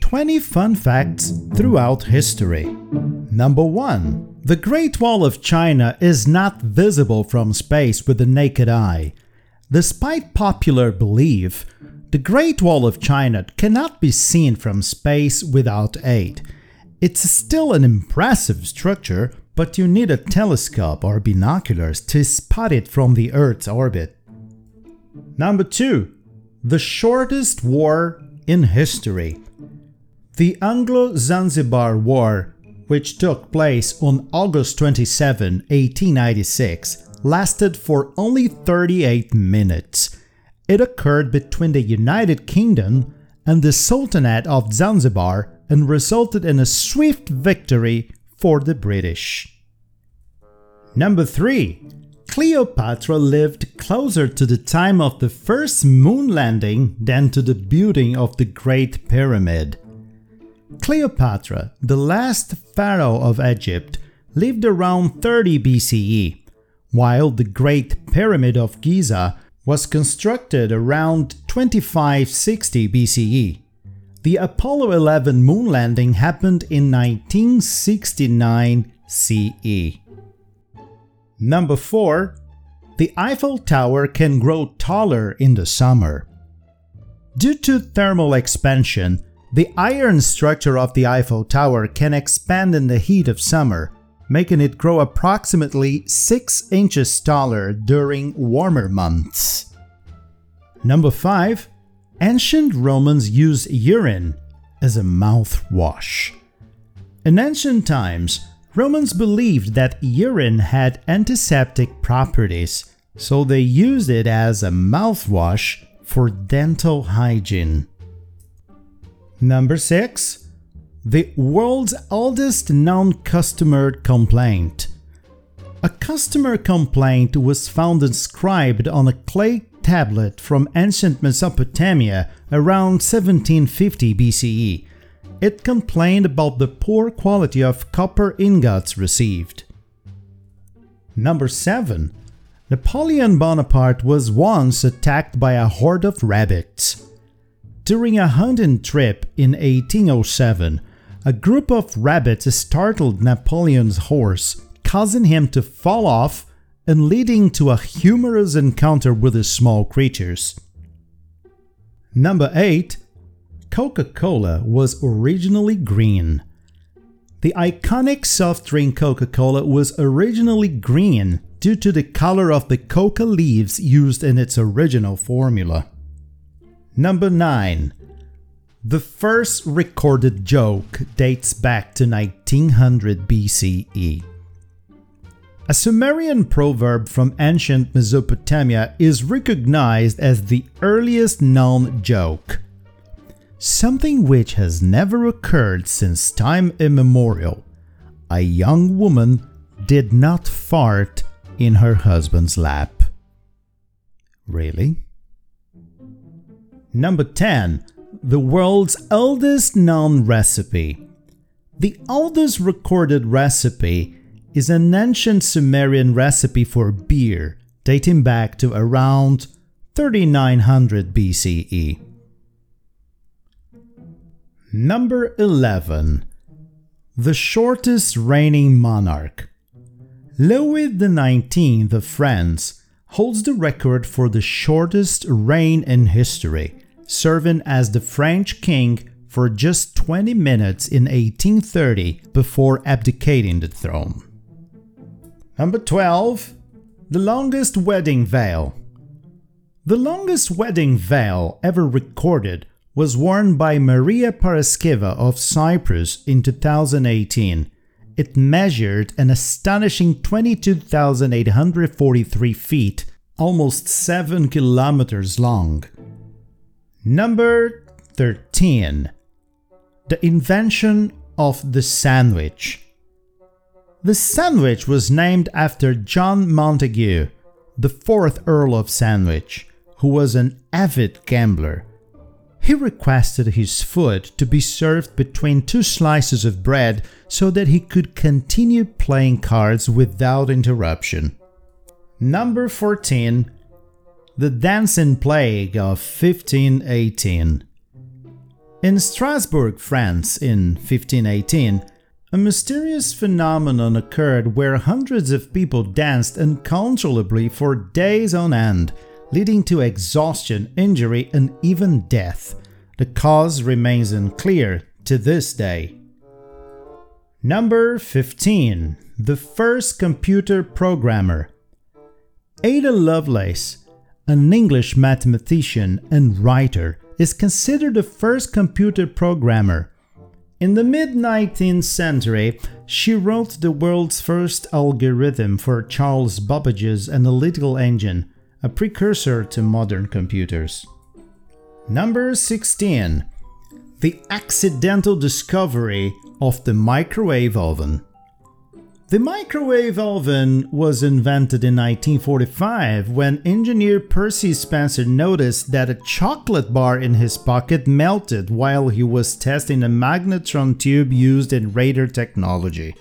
20 fun facts throughout history. Number 1. The Great Wall of China is not visible from space with the naked eye. Despite popular belief, the Great Wall of China cannot be seen from space without aid. It's still an impressive structure, but you need a telescope or binoculars to spot it from the Earth's orbit. Number 2. The shortest war in history. The Anglo-Zanzibar War, which took place on August 27, 1896, lasted for only 38 minutes. It occurred between the United Kingdom and the Sultanate of Zanzibar and resulted in a swift victory for the British. Number 3. Cleopatra lived closer to the time of the first moon landing than to the building of the Great Pyramid. Cleopatra, the last pharaoh of Egypt, lived around 30 BCE, while the Great Pyramid of Giza was constructed around 2560 BCE. The Apollo 11 moon landing happened in 1969 CE. Number 4. The Eiffel Tower can grow taller in the summer. Due to thermal expansion, the iron structure of the Eiffel Tower can expand in the heat of summer, making it grow approximately 6 inches taller during warmer months. Number 5. Ancient Romans used urine as a mouthwash. In ancient times, Romans believed that urine had antiseptic properties, so they used it as a mouthwash for dental hygiene. Number 6. The world's oldest non customer complaint. A customer complaint was found inscribed on a clay tablet from ancient Mesopotamia around 1750 BCE. It complained about the poor quality of copper ingots received. Number 7. Napoleon Bonaparte was once attacked by a horde of rabbits. During a hunting trip in 1807, a group of rabbits startled Napoleon's horse, causing him to fall off and leading to a humorous encounter with the small creatures. Number 8. Coca-Cola was originally green. The iconic soft drink Coca-Cola was originally green due to the color of the coca leaves used in its original formula. Number 9. The first recorded joke dates back to 1900 BCE. A Sumerian proverb from ancient Mesopotamia is recognized as the earliest known joke. Something which has never occurred since time immemorial. A young woman did not fart in her husband's lap. Really? Number 10. The world's oldest known recipe. The oldest recorded recipe is an ancient Sumerian recipe for beer dating back to around 3900 BCE. Number 11. The shortest reigning monarch. Louis XIX of France holds the record for the shortest reign in history, serving as the French king for just 20 minutes in 1830 before abdicating the throne. Number 12. The longest wedding veil. The longest wedding veil ever recorded was worn by Maria Paraskeva of Cyprus in 2018 it measured an astonishing 22,843 feet, almost 7 kilometers long. Number 13. The invention of the sandwich. The sandwich was named after John Montagu, the fourth Earl of Sandwich, who was an avid gambler he requested his food to be served between two slices of bread so that he could continue playing cards without interruption. Number 14. the Dancing Plague of 1518. In Strasbourg, France, in 1518, a mysterious phenomenon occurred where hundreds of people danced uncontrollably for days on end, leading to exhaustion, injury, and even death. The cause remains unclear to this day. Number 15. The first computer programmer. Ada Lovelace, an English mathematician and writer, is considered the first computer programmer. In the mid 19th century, she wrote the world's first algorithm for Charles Babbage's analytical engine, a precursor to modern computers. Number 16. The accidental discovery of the microwave oven. The microwave oven was invented in 1945 when engineer Percy Spencer noticed that a chocolate bar in his pocket melted while he was testing a magnetron tube used in radar technology.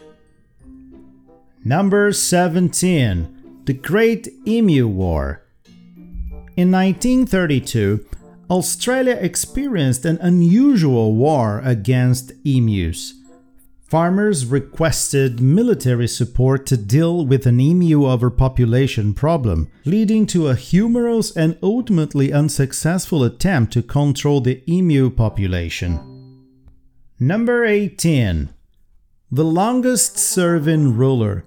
Number 17. The Great Emu War. In 1932, Australia experienced an unusual war against emus. Farmers requested military support to deal with an emu overpopulation problem, leading to a humorous and ultimately unsuccessful attempt to control the emu population. Number 18. The longest serving ruler.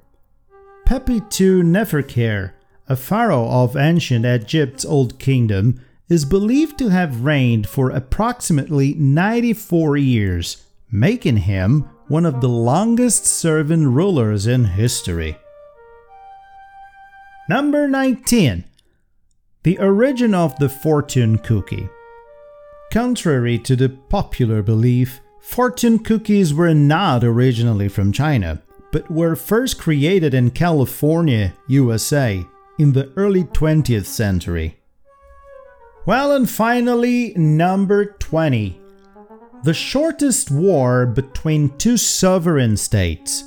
Pepi II Neferkare, a pharaoh of ancient Egypt's Old Kingdom, is believed to have reigned for approximately 94 years, making him one of the longest serving rulers in history. Number 19. The origin of the fortune cookie. Contrary to the popular belief, fortune cookies were not originally from China, but were first created in California, USA, in the early 20th century. Well, and finally, number 20 the shortest war between two sovereign states.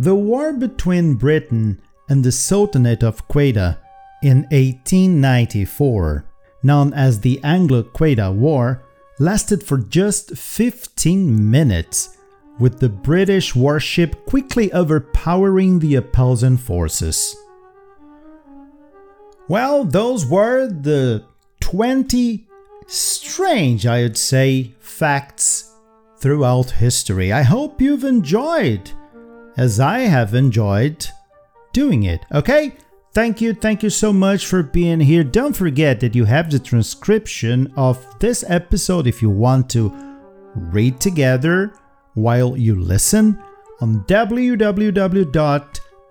The war between Britain and the Sultanate of Quetta in 1894, known as the Anglo-Quetta War, lasted for just 15 minutes, with the British warship quickly overpowering the opposing forces. Well, those were the 20 strange, I would say, facts throughout history. I hope you've enjoyed, as I have enjoyed doing it. Okay? Thank you, thank you so much for being here. Don't forget that you have the transcription of this episode if you want to read together while you listen on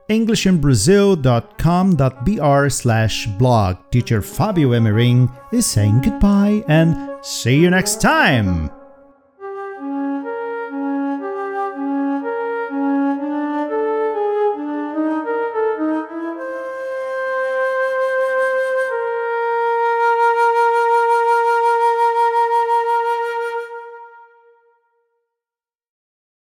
www.englishinbrazil.com.br slash blog. Teacher Fabio Emerim is saying goodbye and See you next time!